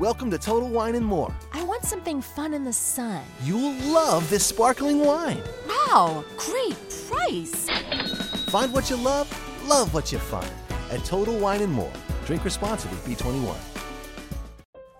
Welcome to Total Wine and More. I want something fun in the sun. You'll love this sparkling wine. Wow, great price. Find what you love, love what you find at Total Wine and More. Drink responsibly, B21.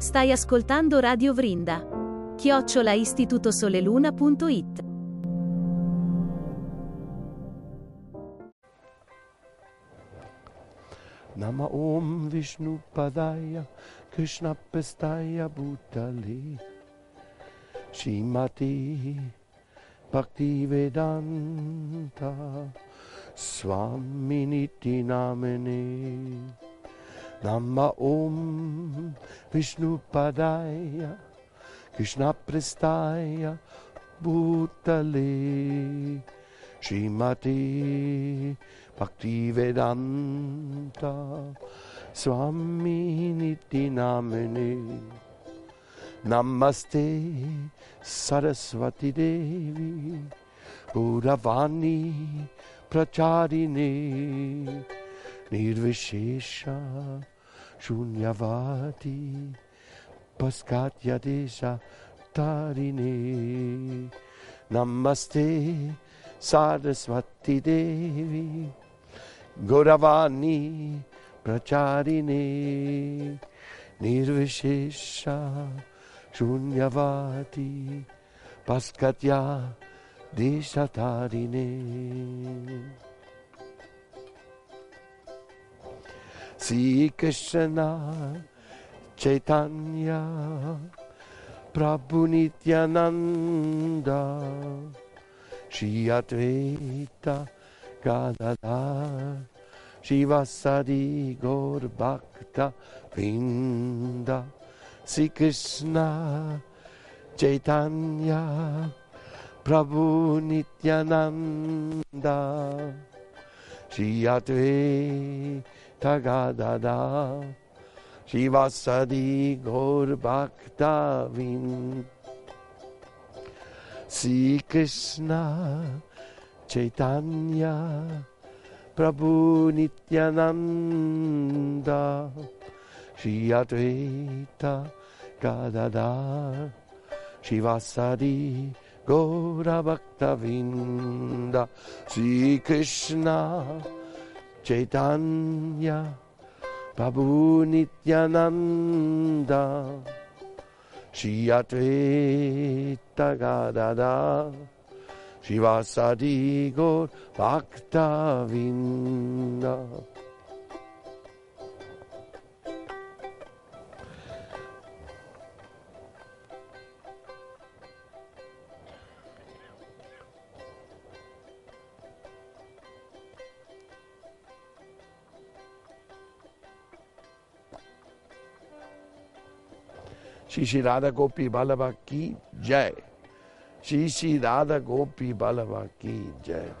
Stai ascoltando Radio Vrinda. Chiocciola istitutosoleluna.it Nama Om Vishnu Padaya Krishna Pestaya Bhutale Shimati Bhakti Vedanta Swaminiti Namane Namma Om Vishnupadaya Krishna Pristaya Bhutale Srimati Bhaktivedanta Swami Niti Namini Namaste Saraswati Devi Puravani Pracharine Nirvishesha Shunyavati Paskatya Desha Tarine Namaste Saraswati Devi Gauravani Pracharine Nirvishesha Shunyavati Paskatya Deshatarine Sri Krishna Chaitanya Prabhu Nityananda Shri Advaita Gadadhar Shivasadi Gaur Bhakta Vinda Sri Krishna Chaitanya Prabhu Nityananda Shri Advaita Tagadada. Shivasadi Gaur Bhakta Vind Sri Krishna Chaitanya Prabhu Nityananda. Shri Advaita Gadadhar. Shivasadi Gaura Bhakta Vinda Sri Krishna Chaitanya Prabhu Nityananda Shri Advaita Gadada Shivasadi Gaur Bhakta Shri श्री राधा गोपी बालबा की जय। श्री श्री राधा गोपी बालबा की जय।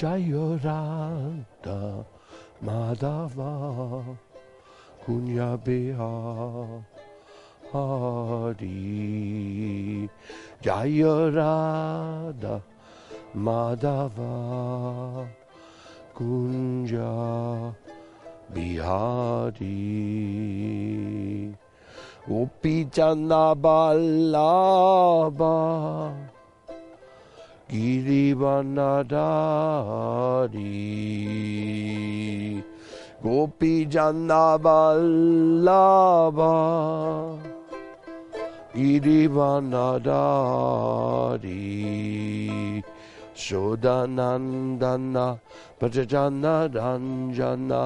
Jai Ram, Radha Madhava Kunya Bihari Jaya Radha Madhava Kunja Bihari. Gopi गिरिवनधारी गोपी जन्ना बल्लाभा गिरिवनधारी शोधनन्दना भजजनरञ्जना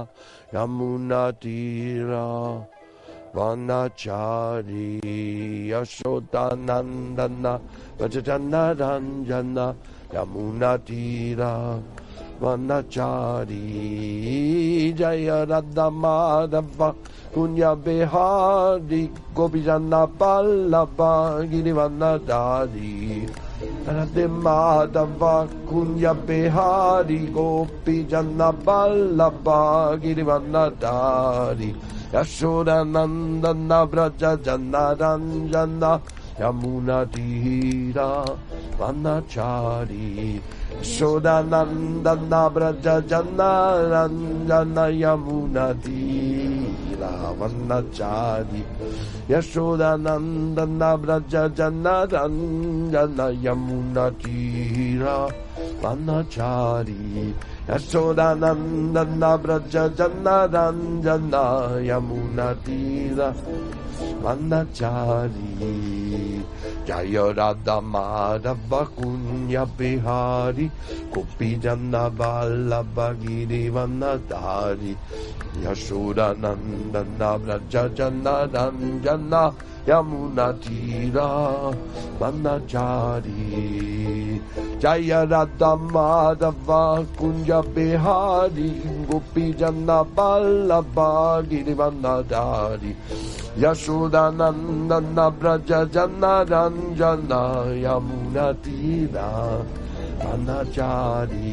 यमुनतीरा Vanachari Yashodanandana Prajajana Ranjana Yamunatira Vanachari Jaya Radha Madhava Kunya Behari Gopijana Pallava Girivanadari Radhe Madhava Kunya Behari Gopijana Pallava Yashoda Nandana Braja Janaranjana Yamuna Dira Vanachari. Yashoda Nandana Braja Janaranjana Yamuna Dira लीलावन्नचारि यशोदानन्दनव्रज जनरञ्जन यमुनतीरा वनचारी यशोदानन्दनव्रज जनरञ्जन यमुनतीरा वनचारी Jaya Radha Madhava Kunya Bihari Kupijana Vallabha Girivana Dhari Yashodanandana Vraja Jana Ranjana Yamuna तीरा ब्रह्मचारी जय राधा माधव कुंज बिहारी गोपी जन्ना बल्लभा गिरिवन्नधारी यशोदानन्दन व्रज जन रंजन यमुना तीरा ब्रह्मचारी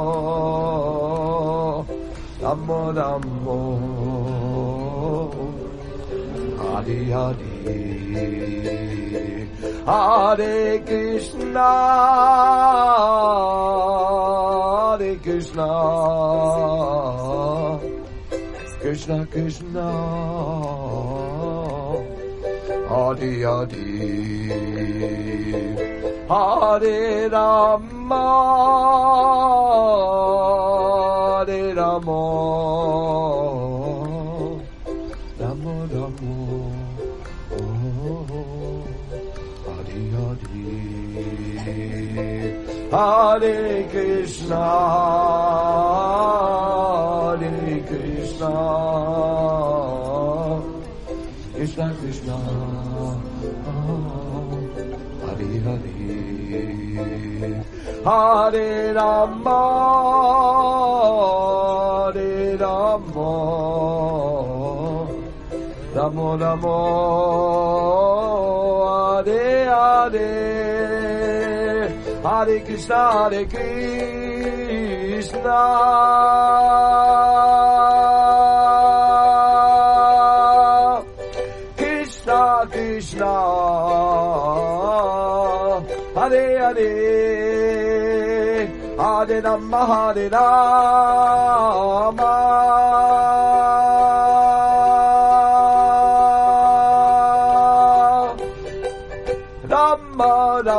Rama Rama Hare Hare Hare Krishna. Hare Krishna. Krishna Krishna. Hare Hare Hare Rama Ramo, Ramo Ramo, oh, Hari Hari, Hare Krishna, Hare Krishna, Krishna Krishna, Hari Hari, Hare Rama. namo Hare Hare Hare Krishna Hare Krishna. Hare Hare. Hare Namah Hare Namah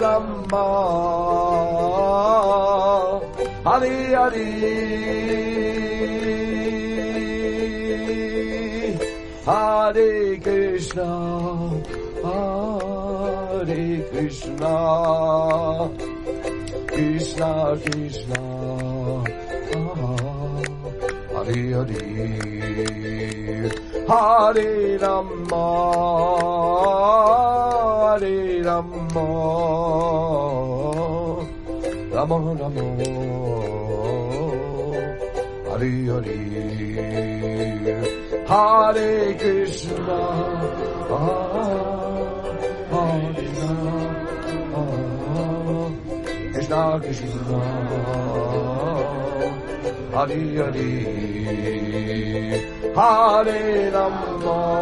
Rama Hari Hari. Hare Krishna Hare Krishna. Krishna Krishna. Hare Hare Hare Rama. Hare Rama Ramo, Ramo, Ramo, Hare Hari, Hare Krishna, Hare Krishna, Krishna. Krishna, Hare Hari, Hare Rama.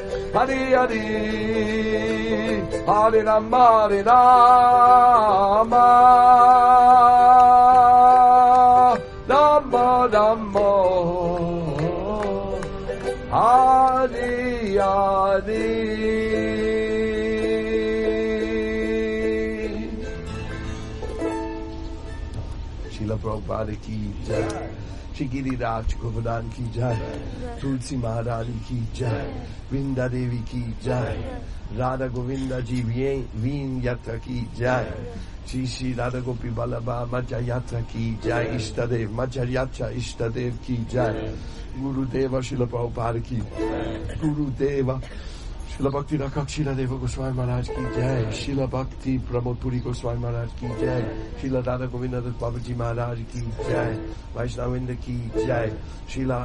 Hare Hare, Hare Rama, Hare Rama, Rama Rama, Hare Hare. Srila Prabhupada ki jai. Shri गिरिराज गोवर्धन की जय, तुलसी महारानी की जय, वृंदा देवी की जय, राधा गोविंदा जी वीन यात्रा की जय, श्री श्री राधा गोपी बल्लभा मज़ा यात्रा की जय इष्ट देव मज़ा यात्रा इष्ट देव की जय, गुरुदेव शिल की गुरुदेव। शिला भक्ति रखक शिला देव गोस्वामी महाराज की जय शिला भक्ति प्रमोदपुरी गोस्वामी महाराज की जय शिला दादा गोविंद बाबू जी महाराज की जय वैष्णविंद की जय शिला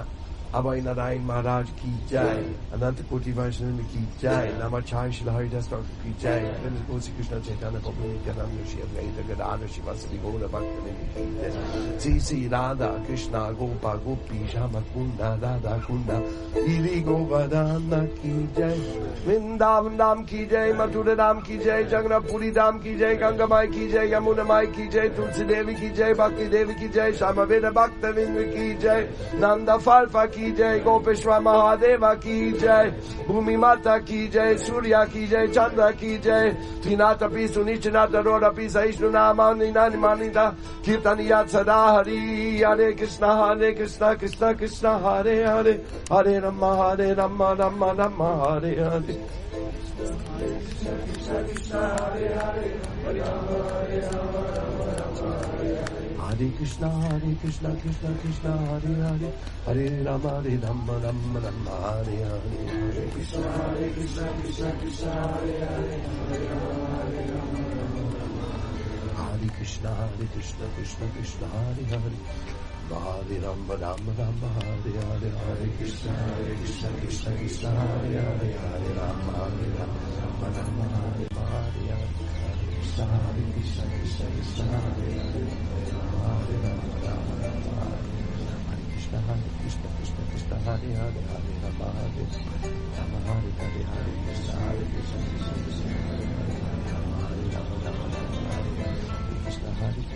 अभय नारायण महाराज की जय अनंत कोटि वैष्णव की जय नमाचार्य शिलहरिदास ठाकुर की जय नरेंद्र तुलसी कृष्ण चैतन्य प्रभु नित्यानंद श्री अद्वैत गदाधर शिवासदि गौर भक्त की जय श्री श्री राधा कृष्णा गोपा गोपी श्याम कुंडा राधा कुंडा गिरी गोवर्धन की जय वृंदावन धाम की जय मथुर धाम की जय जगन्नाथपुरी धाम की जय गंगा माई की जय यमुना माई की जय तुलसी देवी की जय भक्ति देवी की जय श्याम भक्त की जय नंदा फाल की की जय, गोपेश्वर महादेवा की जय, भूमि माता की जय, सूर्या की जय, चंद्र की जय, त्रिनाथ अपि सुनिश्चनाथ रोडपि सहिष्णु मानी मानिता कीर्तन याद सदा, हरि, हरे कृष्ण हरे कृष्ण कृष्ण कृष्ण, हरे हरे हरे रम हरे रमा रमा रम हरे Hare. Hare Hare Hare Rama Hare Rama Rama Rama Hare Hare Hare Krishna, Hare Krishna, Krishna Krishna, Hare Hare, Hare Rama, Hare Rama, Rama Rama, Hare Hare. Hare Krishna, Hare Krishna, Krishna Krishna, Hare Hare, Hare Rama, Hare Rama. Hare Krishna, Hare Krishna, Krishna Krishna, Hare Hare. Hare Rama, Rama Rama, Hare Hare, Hare Krishna, Hare Krishna, Krishna Krishna, Hare Hare, Hare Rama, Hare Rama, Rama Rama, Hare, Hare Krishna Krishna,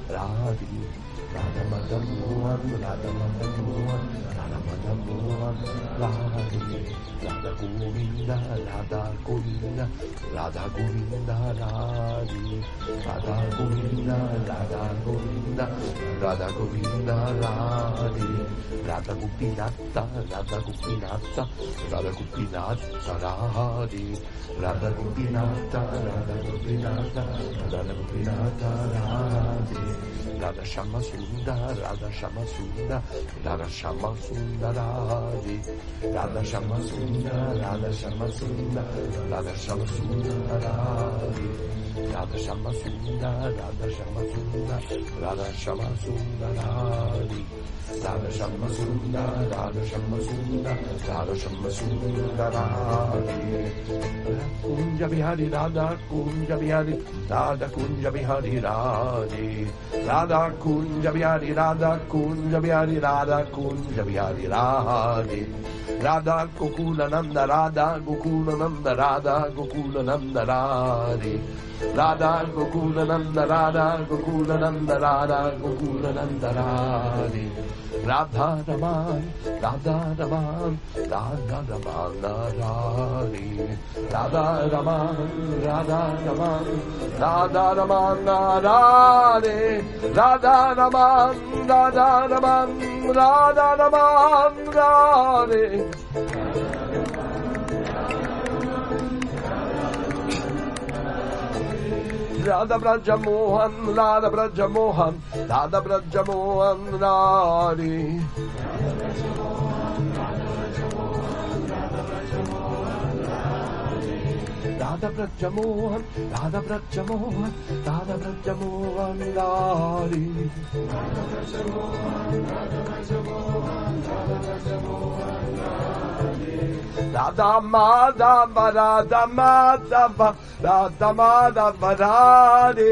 Rathi ரதமதம் மோகன் ரதமதம் மோகன் ரதமதம் மோகன் ராதி ராத கோவிந்த ராதா கோவிந்த ராதா கோவிந்த ராதி ராதா கோவிந்த ராதா கோவிந்த ராதா கோவிந்த ராதி ராத குப்பிநாத்த ராத குப்பிநாத்த ராத குப்பிநாத்த ராதி ராத குப்பிநாத்த ராத குப்பிநாத்த ராத குப்பிநாத்த Rathi Radha Shama Sundara, Radha Shama Sundara, Radha Shama Sundarari, Radha Shama Sundara, Radha Shama Sundara, Radha Shama Sundarari, Radha Shama Sundara, Radha Shama Sundara, Radha Shama Sundarari. राधशम्बसुन्दा राधशम्बसुन्दा राधशम्बसुन्दराधे कुञ्ज बिहारी राधा कुञ्ज बिहारी राधा कुञ्ज बिहारी राधे राधा कुञ्ज बिहारी राधा कुञ्ज बिहारी राधा कुञ्ज बिहारी राधे राधा गोकुलनन्द राधा गोकुलनन्द राधा गोकुलनन्द राधे राधा गोकुलनन्द राधा गोकुलनन्द राधा गोकुलनन्द राधे রাধা রমান রাধা রমান রাধা রমান নারায়ণী রাধা রমান রাধা রমান রাধা রমান নারায়ণে রাধা রমান রাধা রমান রাধা রমান Radhe Radha Braja Mohan, Radha Braja Mohan, Radha Braja Mohan. Radha Braja Mohan, राधाव्रजमोहन राधाव्रजमोहन राधाव्रजमोहन लारी राधा माधव राधा माधव राधा माधव Radhe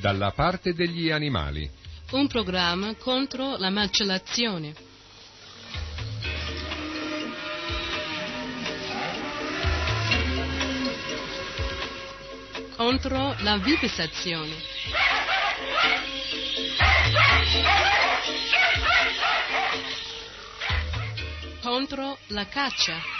Dalla parte degli animali. Un programma contro la macellazione. contro la vivisazione. Contro la caccia.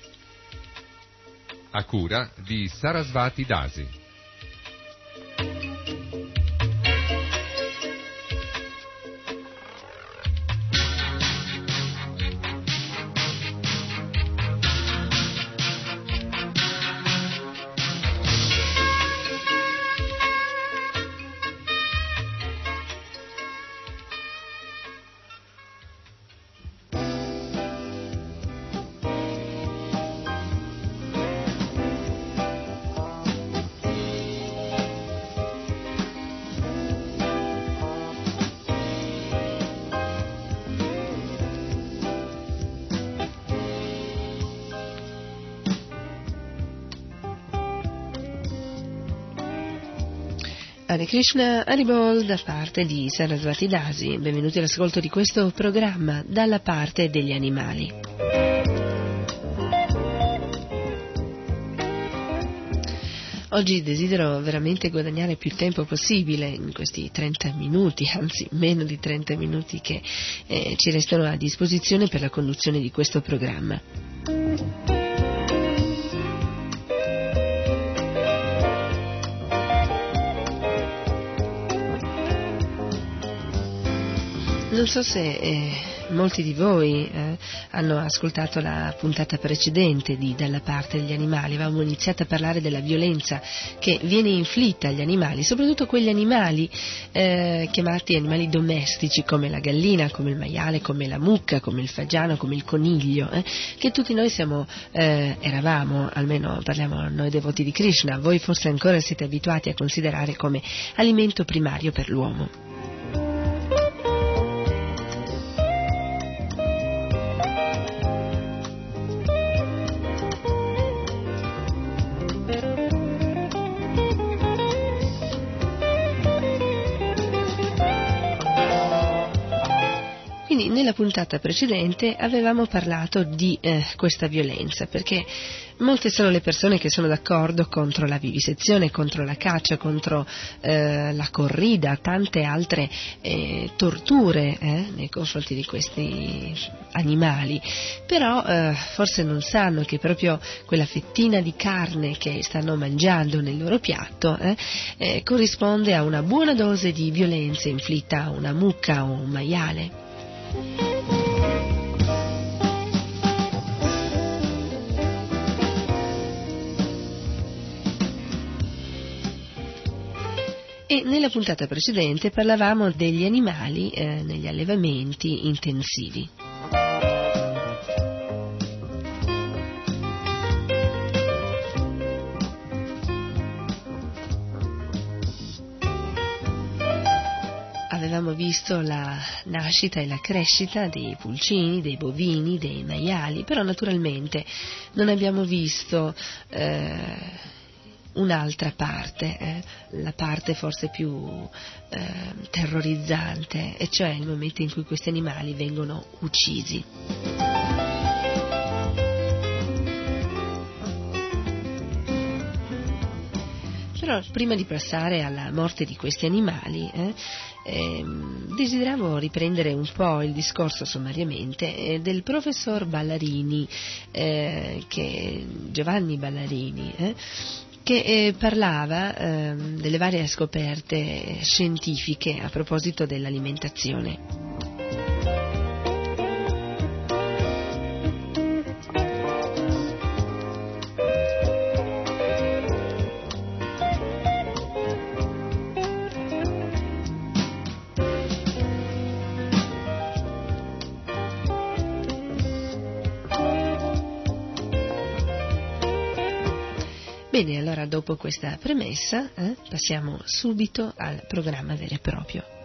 A cura di Sarasvati Dasi. Krishna Haribol da parte di Sarasvati Dasi. Benvenuti all'ascolto di questo programma dalla parte degli animali. Oggi desidero veramente guadagnare più tempo possibile in questi 30 minuti, anzi meno di 30 minuti che eh, ci restano a disposizione per la conduzione di questo programma. Non so se eh, molti di voi eh, hanno ascoltato la puntata precedente di Dalla parte degli animali, avevamo iniziato a parlare della violenza che viene inflitta agli animali, soprattutto quegli animali eh, chiamati animali domestici come la gallina, come il maiale, come la mucca, come il fagiano, come il coniglio, eh, che tutti noi siamo, eh, eravamo, almeno parliamo noi devoti di Krishna, voi forse ancora siete abituati a considerare come alimento primario per l'uomo. Puntata precedente avevamo parlato di eh, questa violenza, perché molte sono le persone che sono d'accordo contro la vivisezione, contro la caccia, contro eh, la corrida, tante altre eh, torture eh, nei confronti di questi animali, però eh, forse non sanno che proprio quella fettina di carne che stanno mangiando nel loro piatto eh, corrisponde a una buona dose di violenza inflitta a una mucca o un maiale. E nella puntata precedente parlavamo degli animali eh, negli allevamenti intensivi. Visto la nascita e la crescita dei pulcini, dei bovini, dei maiali, però naturalmente non abbiamo visto eh, un'altra parte, eh, la parte forse più eh, terrorizzante, e cioè il momento in cui questi animali vengono uccisi. Però prima di passare alla morte di questi animali, eh, eh, desideravo riprendere un po' il discorso sommariamente eh, del professor Ballarini, eh, che, Giovanni Ballarini, eh, che eh, parlava ehm, delle varie scoperte scientifiche a proposito dell'alimentazione. Bene, allora dopo questa premessa eh, passiamo subito al programma vero e proprio.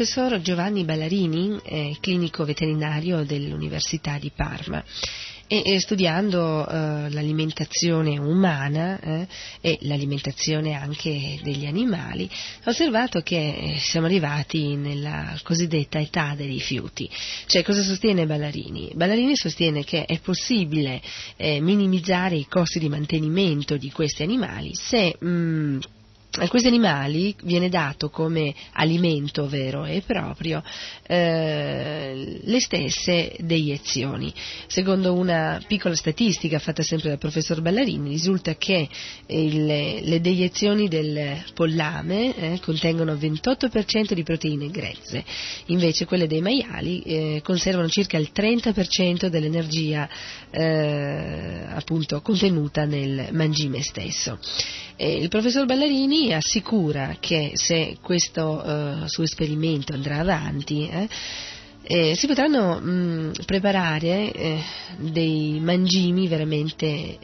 Professor Giovanni Ballarini è clinico veterinario dell'Università di Parma e, studiando eh, l'alimentazione umana eh, e l'alimentazione anche degli animali ha osservato che eh, siamo arrivati nella cosiddetta età dei rifiuti. Cioè cosa sostiene Ballarini? Ballarini sostiene che è possibile eh, minimizzare i costi di mantenimento di questi animali se mh, mm, a questi animali viene dato come alimento vero e proprio eh, le stesse deiezioni. Secondo una piccola statistica fatta sempre dal professor Ballarini, risulta che il, le deiezioni del pollame eh, contengono 28% di proteine grezze, invece quelle dei maiali eh, conservano circa il 30% dell'energia eh, appunto contenuta nel mangime stesso. il professor Ballarini assicura che se questo uh, suo esperimento andrà avanti, eh, eh, si potranno mh, mm, preparare eh, dei mangimi veramente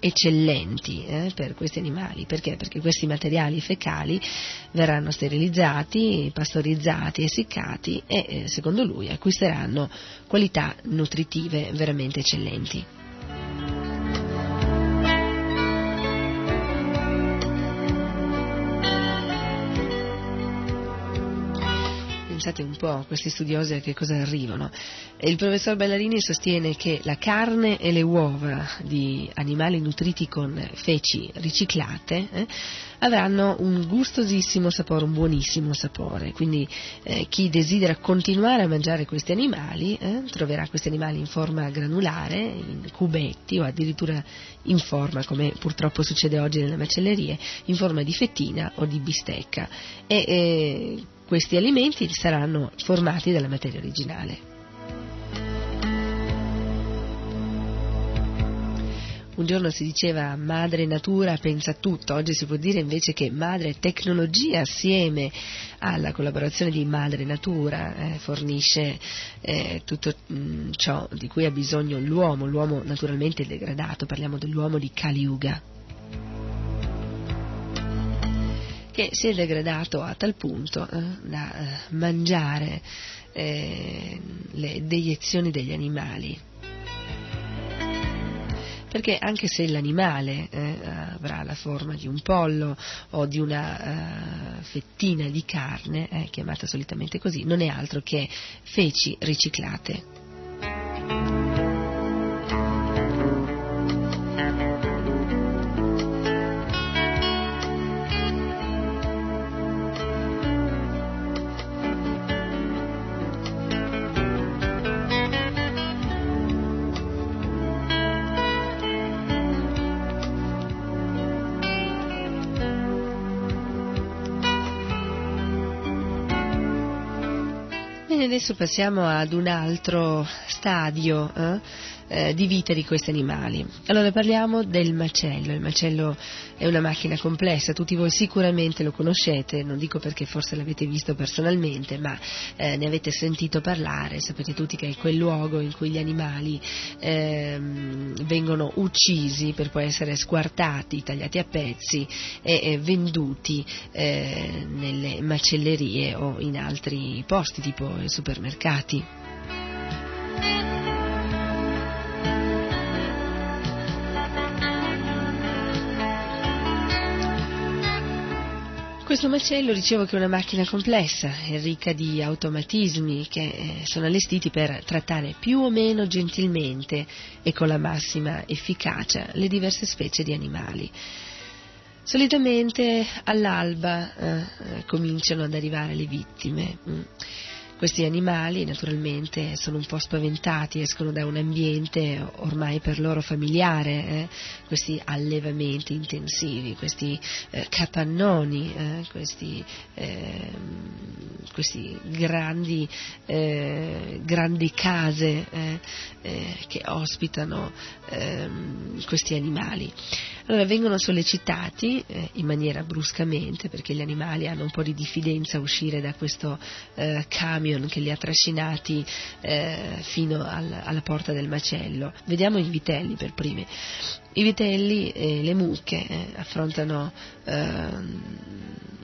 eccellenti eh, per questi animali. Perché? Perché questi materiali fecali verranno sterilizzati, pastorizzati, essiccati e eh, secondo lui acquisteranno qualità nutritive veramente eccellenti. Pensate un po' questi studiosi a che cosa arrivano. Il professor Ballarini sostiene che la carne e le uova di animali nutriti con feci riciclate eh, avranno un gustosissimo sapore, un buonissimo sapore. Quindi eh, chi desidera continuare a mangiare questi animali eh, troverà questi animali in forma granulare, in cubetti o addirittura in forma, come purtroppo succede oggi nelle macellerie, in forma di fettina o di bistecca. E, eh, questi alimenti saranno formati dalla materia originale. Un giorno si diceva madre natura pensa a tutto, oggi si può dire invece che madre tecnologia assieme alla collaborazione di madre natura eh, fornisce eh, tutto mh, mm, ciò di cui ha bisogno l'uomo, l'uomo naturalmente degradato, parliamo dell'uomo di Kali Yuga. Che si è degradato a tal punto eh, da eh, mangiare eh, le deiezioni degli animali. Perché anche se l'animale eh, avrà la forma di un pollo o di una uh, fettina di carne, eh, chiamata solitamente così, non è altro che feci riciclate. Adesso passiamo ad un altro stadio eh, eh, di vita di questi animali. Allora parliamo del macello. Il macello è una macchina complessa, tutti voi sicuramente lo conoscete, non dico perché forse l'avete visto personalmente, ma eh, ne avete sentito parlare, sapete tutti che è quel luogo in cui gli animali ehm, vengono uccisi per poi essere squartati, tagliati a pezzi e, e venduti eh, nelle macellerie o in altri posti tipo i supermercati. Questo macello dicevo che è una macchina complessa ricca di automatismi che eh, sono allestiti per trattare più o meno gentilmente e con la massima efficacia le diverse specie di animali. Solitamente all'alba eh, eh cominciano ad arrivare le vittime. Questi animali naturalmente sono un po' spaventati, escono da un ambiente ormai per loro familiare, eh? questi allevamenti intensivi, questi eh, capannoni, eh? questi, ehm, questi grandi, eh, grandi, case eh, eh, che ospitano ehm, questi animali. Allora vengono sollecitati in maniera bruscamente, perché gli animali hanno un po' di diffidenza a uscire da questo eh, camion che li ha trascinati eh, fino al, alla porta del macello. Vediamo i vitelli per primi. I vitelli e le mucche eh, affrontano ehm,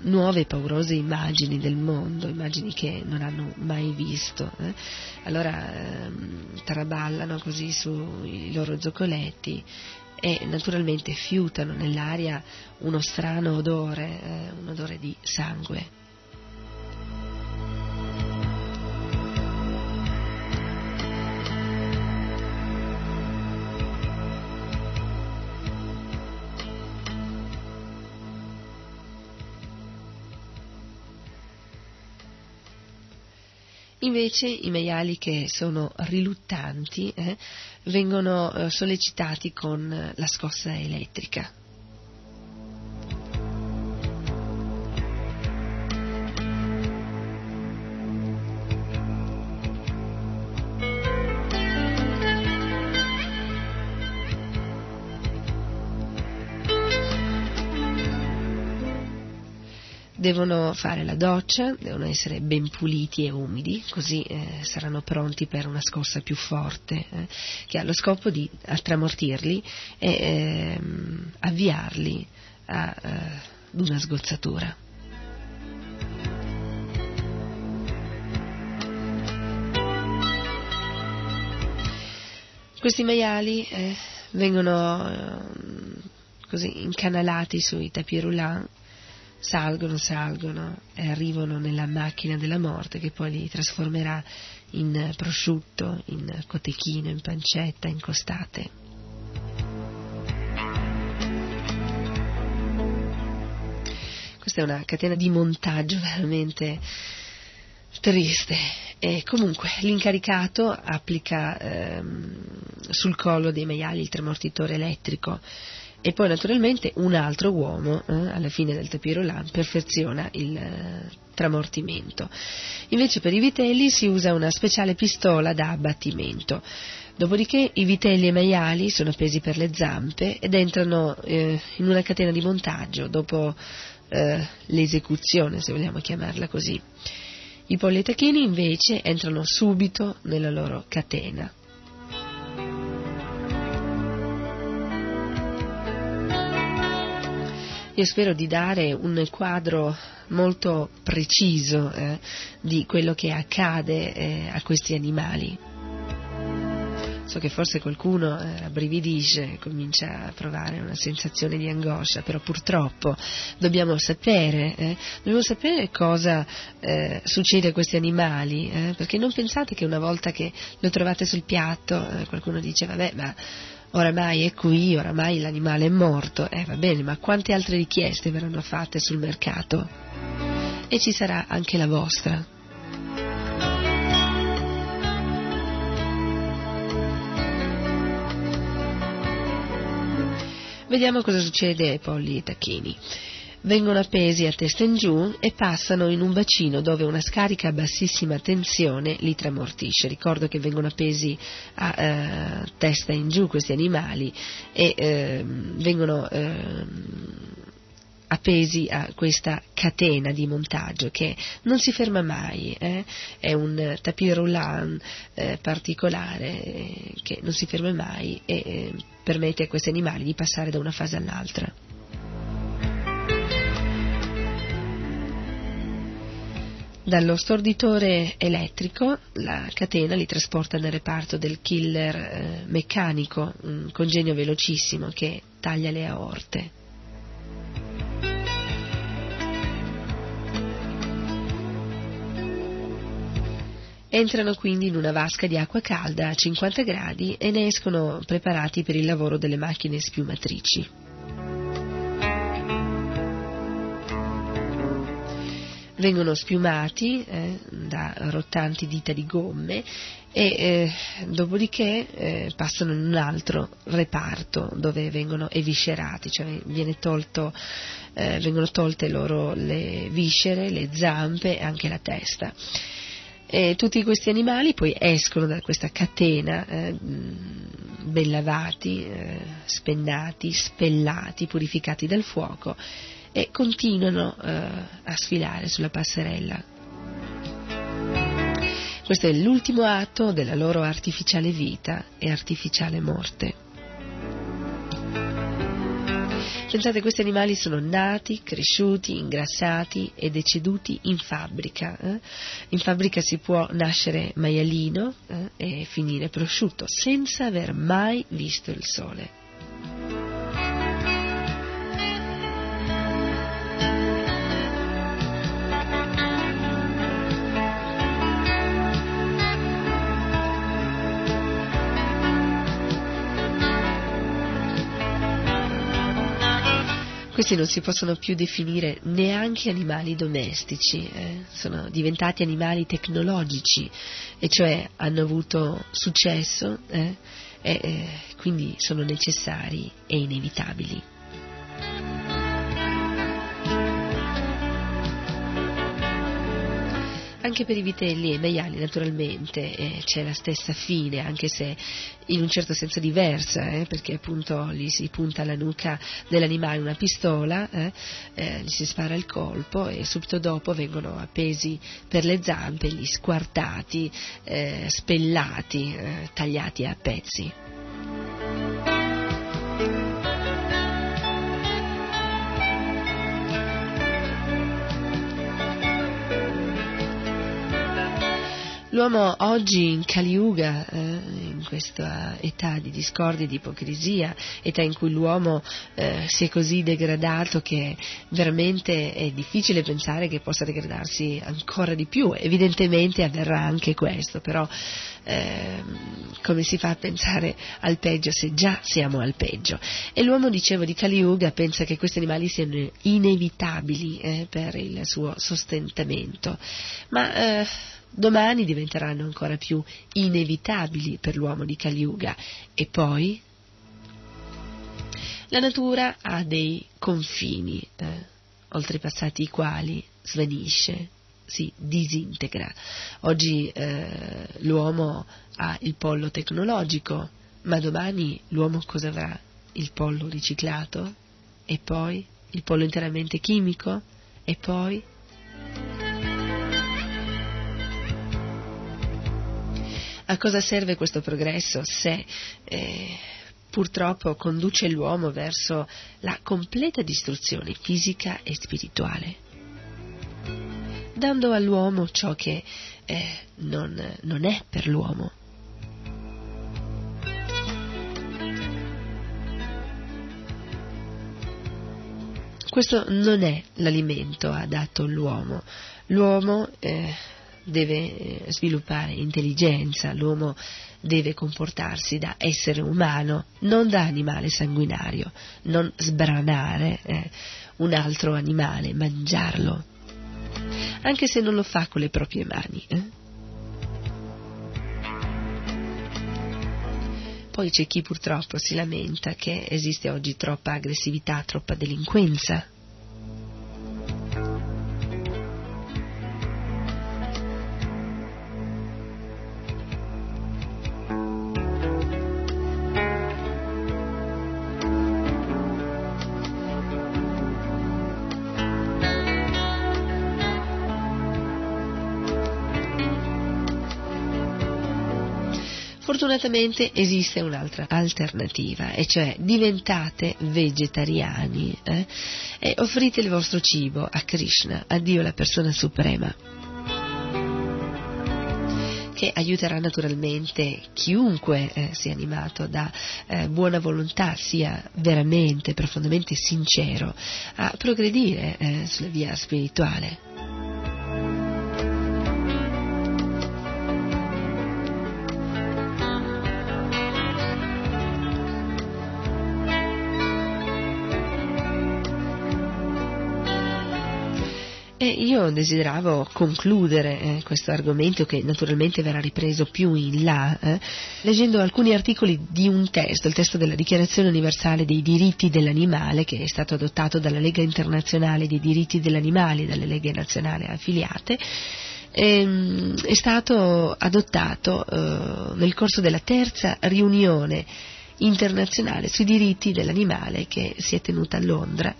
nuove e paurose immagini del mondo, immagini che non hanno mai visto. Eh. Allora ehm, traballano così sui loro zoccoletti e naturalmente fiutano nell'aria uno strano odore, eh, un odore di sangue. Invece i maiali che sono riluttanti eh, vengono eh, sollecitati con la scossa elettrica. Devono fare la doccia, devono essere ben puliti e umidi, così eh, saranno pronti per una scossa più forte, eh, che ha lo scopo di tramortirli e eh, avviarli ad una sgozzatura. Questi maiali eh, vengono eh, così incanalati sui tapis roulant salgono, salgono e arrivano nella macchina della morte che poi li trasformerà in prosciutto, in cotechino, in pancetta, in costate. Questa è una catena di montaggio veramente triste. E comunque l'incaricato applica ehm, sul collo dei maiali il tremortitore elettrico e poi naturalmente un altro uomo eh, alla fine del tapirolan perfeziona il eh, tramortimento. Invece per i vitelli si usa una speciale pistola da abbattimento. Dopodiché i vitelli e i maiali sono appesi per le zampe ed entrano eh, in una catena di montaggio dopo eh, l'esecuzione, se vogliamo chiamarla così. I polli e tacchini invece entrano subito nella loro catena. Io spero di dare un quadro molto preciso eh, di quello che accade eh, a questi animali. So che forse qualcuno eh, rabbrividisce, comincia a provare una sensazione di angoscia, però purtroppo dobbiamo sapere, eh, dobbiamo sapere cosa eh, succede a questi animali, eh, perché non pensate che una volta che lo trovate sul piatto eh, qualcuno dice vabbè ma oramai è qui, oramai l'animale è morto, eh va bene, ma quante altre richieste verranno fatte sul mercato? E ci sarà anche la vostra. Vediamo cosa succede ai polli e tacchini vengono appesi a testa in giù e passano in un bacino dove una scarica a bassissima tensione li tramortisce. Ricordo che vengono appesi a eh, testa in giù questi animali e eh, vengono eh, appesi a questa catena di montaggio che non si ferma mai, eh? è un tapis roulant eh, particolare eh, che non si ferma mai e eh, permette a questi animali di passare da una fase all'altra. Dallo storditore elettrico la catena li trasporta nel reparto del killer eh, meccanico, un congegno velocissimo che taglia le aorte. Entrano quindi in una vasca di acqua calda a 50 gradi e ne escono preparati per il lavoro delle macchine spiumatrici. Vengono spiumati eh, da rottanti dita di gomme e eh, dopodiché eh, passano in un altro reparto dove vengono eviscerati, cioè tolto, eh, vengono tolte loro le viscere, le zampe e anche la testa. E tutti questi animali poi escono da questa catena eh, ben lavati, eh, spennati, spellati, purificati dal fuoco e continuano eh, a sfilare sulla passerella. Questo è l'ultimo atto della loro artificiale vita e artificiale morte. Pensate, questi animali sono nati, cresciuti, ingrassati e deceduti in fabbrica. Eh? In fabbrica si può nascere maialino eh, e finire prosciutto senza aver mai visto il sole. Questi non si possono più definire neanche animali domestici, eh? sono diventati animali tecnologici, e cioè hanno avuto successo eh? e eh, quindi sono necessari e inevitabili. Anche per i vitelli e i maiali naturalmente eh, c'è la stessa fine, anche se in un certo senso diversa, eh, perché appunto gli si punta alla nuca dell'animale una pistola, eh, eh, gli si spara il colpo e subito dopo vengono appesi per le zampe, gli squartati, eh, spellati, tagliati a pezzi. L'uomo oggi in Kaliuga, eh, in questa età di discordia e di ipocrisia, età in cui l'uomo eh, si è così degradato che veramente è difficile pensare che possa degradarsi ancora di più, evidentemente avverrà anche questo, però eh, come si fa a pensare al peggio se già siamo al peggio? E l'uomo, dicevo, di Kaliuga pensa che questi animali siano inevitabili eh, per il suo sostentamento, ma eh, domani diventeranno ancora più inevitabili per l'uomo di Kaliuga e poi la natura ha dei confini, eh, oltrepassati i quali svanisce, si disintegra. Oggi eh, l'uomo ha il pollo tecnologico, ma domani l'uomo cosa avrà? Il pollo riciclato? E poi il pollo interamente chimico? E poi A cosa serve questo progresso se eh, purtroppo conduce l'uomo verso la completa distruzione fisica e spirituale? Dando all'uomo ciò che eh, non, non è per l'uomo. Questo non è l'alimento adatto all'uomo. L'uomo eh, deve eh, sviluppare intelligenza, l'uomo deve comportarsi da essere umano, non da animale sanguinario, non sbranare eh, un altro animale, mangiarlo, anche se non lo fa con le proprie mani. Eh. Poi c'è chi purtroppo si lamenta che esiste oggi troppa aggressività, troppa delinquenza Fortunatamente esiste un'altra alternativa, e cioè diventate vegetariani eh, e offrite il vostro cibo a Krishna, a Dio la persona suprema che aiuterà naturalmente chiunque eh, sia animato da eh, buona volontà, sia veramente, profondamente sincero a progredire eh, sulla via spirituale. E io desideravo concludere eh, questo argomento che naturalmente verrà ripreso più in là, eh, leggendo alcuni articoli di un testo, il testo della Dichiarazione universale dei diritti dell'animale, che è stato adottato dalla Lega internazionale dei diritti dell'animale e dalle leghe nazionali affiliate. Ehm, è stato adottato eh, nel corso della terza riunione internazionale sui diritti dell'animale che si è tenuta a Londra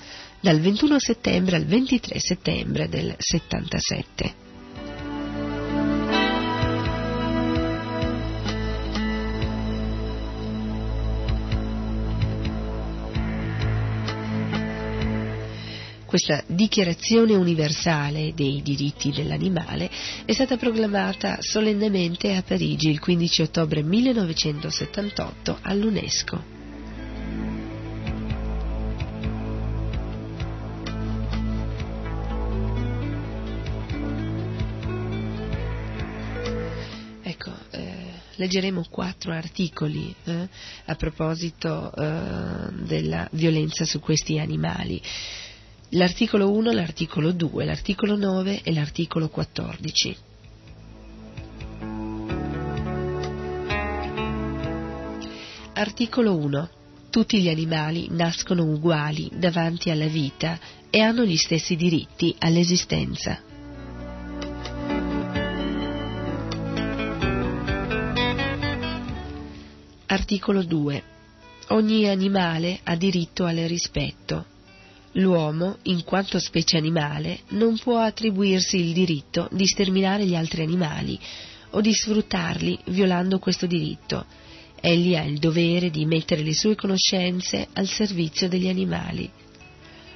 dal 21 settembre al 23 settembre del 77. Questa dichiarazione universale dei diritti dell'animale è stata proclamata solennemente a Parigi il 15 ottobre 1978 all'UNESCO. Leggeremo quattro articoli eh, a proposito eh, della violenza su questi animali. L'articolo 1, l'articolo 2, l'articolo 9 e l'articolo 14. Articolo 1. Tutti gli animali nascono uguali davanti alla vita e hanno gli stessi diritti all'esistenza. Articolo 2. Ogni animale ha diritto al rispetto. L'uomo, in quanto specie animale, non può attribuirsi il diritto di sterminare gli altri animali o di sfruttarli violando questo diritto. Egli ha il dovere di mettere le sue conoscenze al servizio degli animali.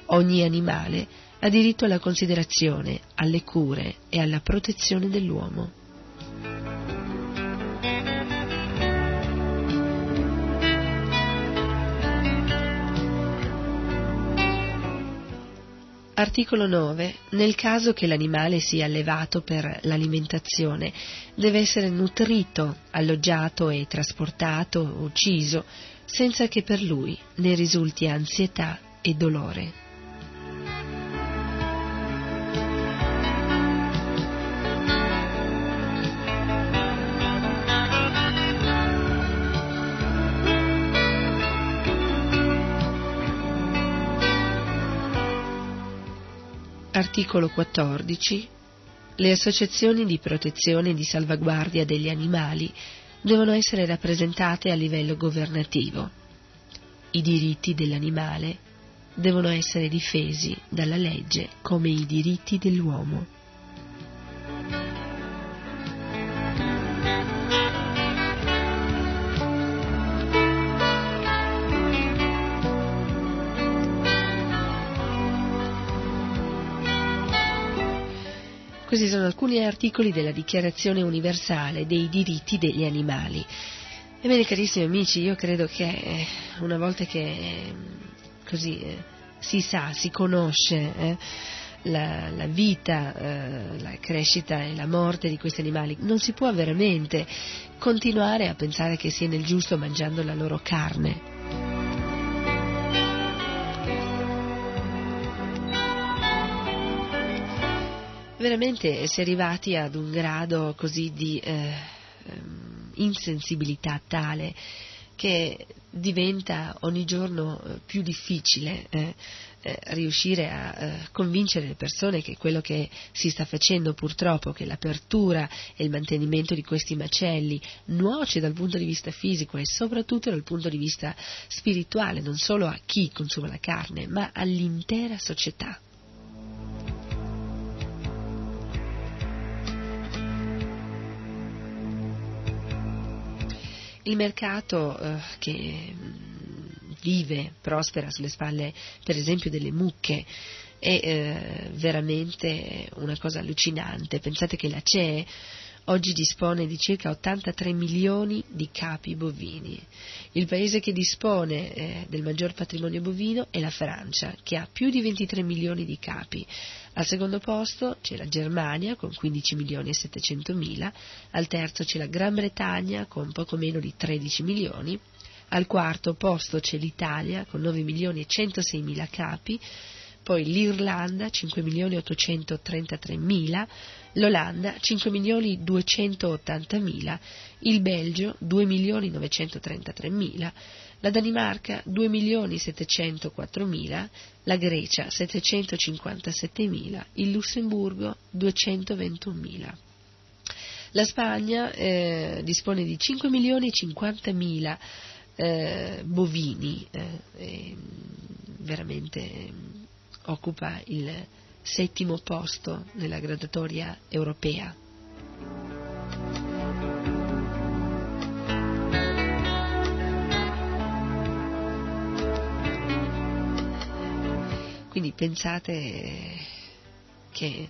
Ogni animale ha diritto alla considerazione, alle cure e alla protezione dell'uomo. Articolo 9. Nel caso che l'animale sia allevato per l'alimentazione, deve essere nutrito, alloggiato e trasportato ucciso, senza che per lui ne risulti ansietà e dolore. Articolo 14. Le associazioni di protezione e di salvaguardia degli animali devono essere rappresentate a livello governativo. I diritti dell'animale devono essere difesi dalla legge come i diritti dell'uomo. Questi sono alcuni articoli della Dichiarazione universale dei diritti degli animali. Ebbene, carissimi amici, io credo che eh, una volta che eh, così eh, si sa, si conosce eh, la, la, vita, eh, la crescita e la morte di questi animali, non si può veramente continuare a pensare che sia nel giusto mangiando la loro carne. Veramente si è arrivati ad un grado così di eh, insensibilità tale che diventa ogni giorno eh, più difficile eh, eh, riuscire a eh, convincere le persone che quello che si sta facendo purtroppo, che l'apertura e il mantenimento di questi macelli nuoce dal punto di vista fisico e soprattutto dal punto di vista spirituale, non solo a chi consuma la carne, ma all'intera società. Il mercato eh, che mm, vive, prospera sulle spalle per esempio delle mucche è eh, veramente una cosa allucinante. Pensate che la CE oggi dispone di circa 83 milioni di capi bovini. Il paese che dispone eh, del maggior patrimonio bovino è la Francia, che ha più di 23 milioni di capi. Al secondo posto c'è la Germania con 15 milioni e 700 mila, al terzo c'è la Gran Bretagna con poco meno di 13 milioni, al quarto posto c'è l'Italia con 9 milioni e 106 mila capi, poi l'Irlanda 5.833.000, l'Olanda 5.280.000, il Belgio 2.933.000, la Danimarca 2.704.000, la Grecia 757.000, il Lussemburgo 221.000. La Spagna eh, dispone di 5.050.000 eh, bovini, eh, veramente occupa il settimo posto nella gradatoria europea. Quindi pensate che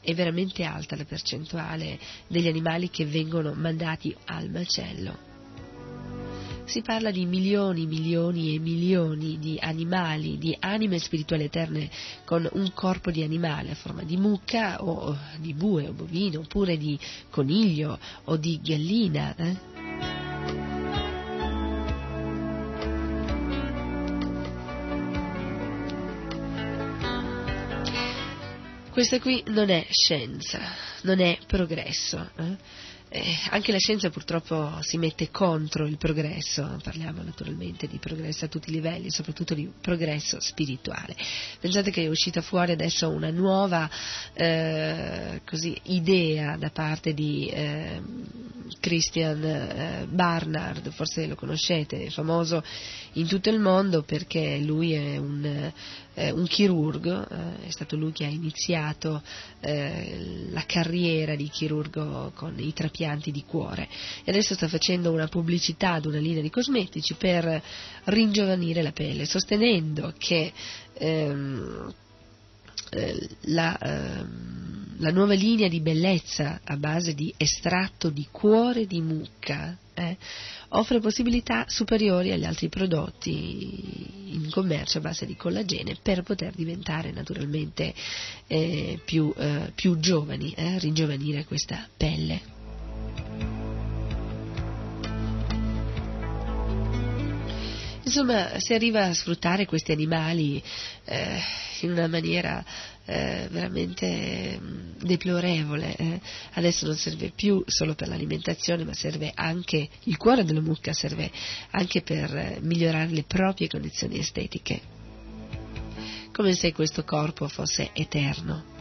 è veramente alta la percentuale degli animali che vengono mandati al macello. Si parla di milioni, milioni e milioni di animali, di anime spirituali eterne con un corpo di animale a forma di mucca o di bue o bovino oppure di coniglio o di gallina. Eh? Questa qui non è scienza, non è progresso. Eh? Eh, anche la scienza purtroppo si mette contro il progresso, parliamo naturalmente di progresso a tutti i livelli, soprattutto di progresso spirituale. Pensate che è uscita fuori adesso una nuova eh, così, idea da parte di eh, Christian Barnard, forse lo conoscete, è famoso in tutto il mondo perché lui è un, eh, un chirurgo, eh, è stato lui che ha iniziato eh, la carriera di chirurgo con i trapianti di cuore e adesso sta facendo una pubblicità ad una linea di cosmetici per ringiovanire la pelle, sostenendo che ehm, eh, la, ehm, la, nuova linea di bellezza a base di estratto di cuore di mucca eh, offre possibilità superiori agli altri prodotti in commercio a base di collagene per poter diventare naturalmente eh, più, eh, più, giovani, eh, ringiovanire questa pelle. Insomma, si arriva a sfruttare questi animali eh, in una maniera eh, veramente mm, deplorevole. Eh. Adesso non serve più solo per l'alimentazione, ma serve anche, il cuore della mucca serve anche per eh, migliorare le proprie condizioni estetiche. Come se questo corpo fosse eterno.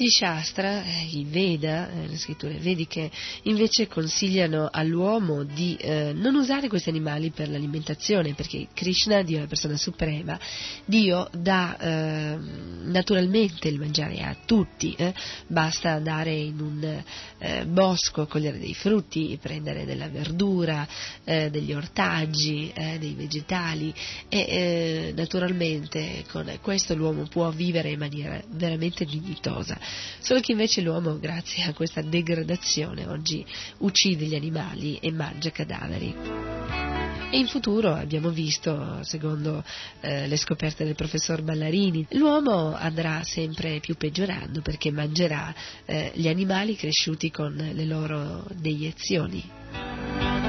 Gli Shastra, eh, i Veda, eh, le scritture vediche, invece consigliano all'uomo di eh, non usare questi animali per l'alimentazione, perché Krishna, Dio è la persona suprema, Dio dà eh, naturalmente il mangiare a tutti, eh. basta andare in un eh, bosco, cogliere dei frutti, prendere della verdura, degli ortaggi, dei vegetali e naturalmente con questo l'uomo può vivere in maniera veramente dignitosa. Solo che invece l'uomo, grazie a questa degradazione, oggi uccide gli animali e mangia cadaveri. E in futuro abbiamo visto, secondo eh, le scoperte del professor Ballarini, l'uomo andrà sempre più peggiorando perché mangerà eh, gli animali cresciuti con le loro deiezioni.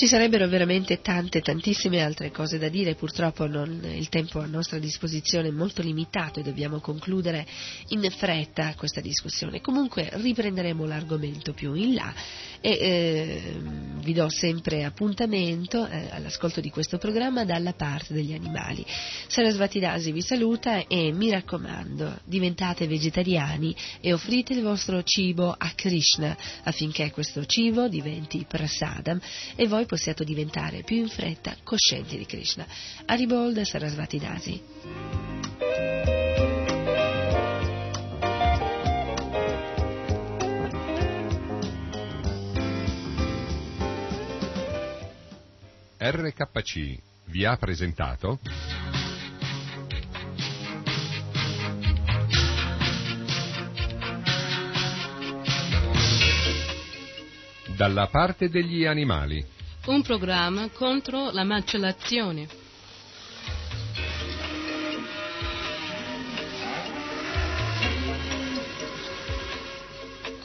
Ci sarebbero veramente tante, tantissime altre cose da dire, purtroppo non, il tempo a nostra disposizione è molto limitato e dobbiamo concludere in fretta questa discussione. Comunque riprenderemo l'argomento più in là e eh, vi do sempre appuntamento eh, all'ascolto di questo programma dalla parte degli animali. Sarasvati Dasi vi saluta e mi raccomando, diventate vegetariani e offrite il vostro cibo a Krishna affinché questo cibo diventi prasadam e voi possiate diventare più in fretta coscienti di Krishna. Aribol Sarasvati Dasi. RKC vi ha presentato Dalla parte degli animali un programma contro la macellazione.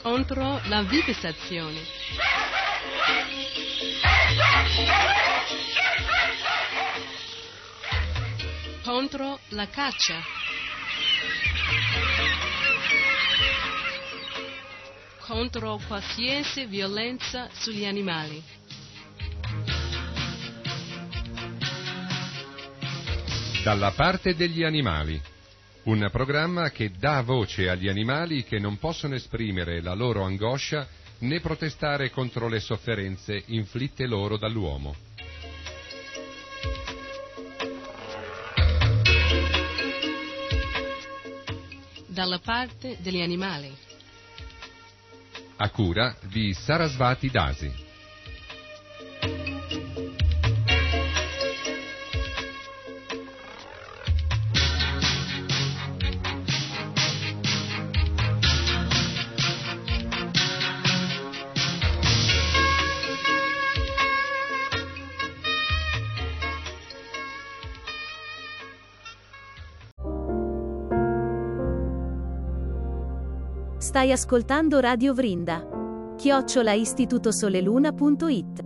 Contro la vivisezione. Contro la caccia. Contro qualsiasi violenza sugli animali. Dalla parte degli animali. Un programma che dà voce agli animali che non possono esprimere la loro angoscia né protestare contro le sofferenze inflitte loro dall'uomo. Dalla parte degli animali. A cura di Sarasvati Dasi. Stai ascoltando Radio Vrinda. Chiocciola istitutosoleluna.it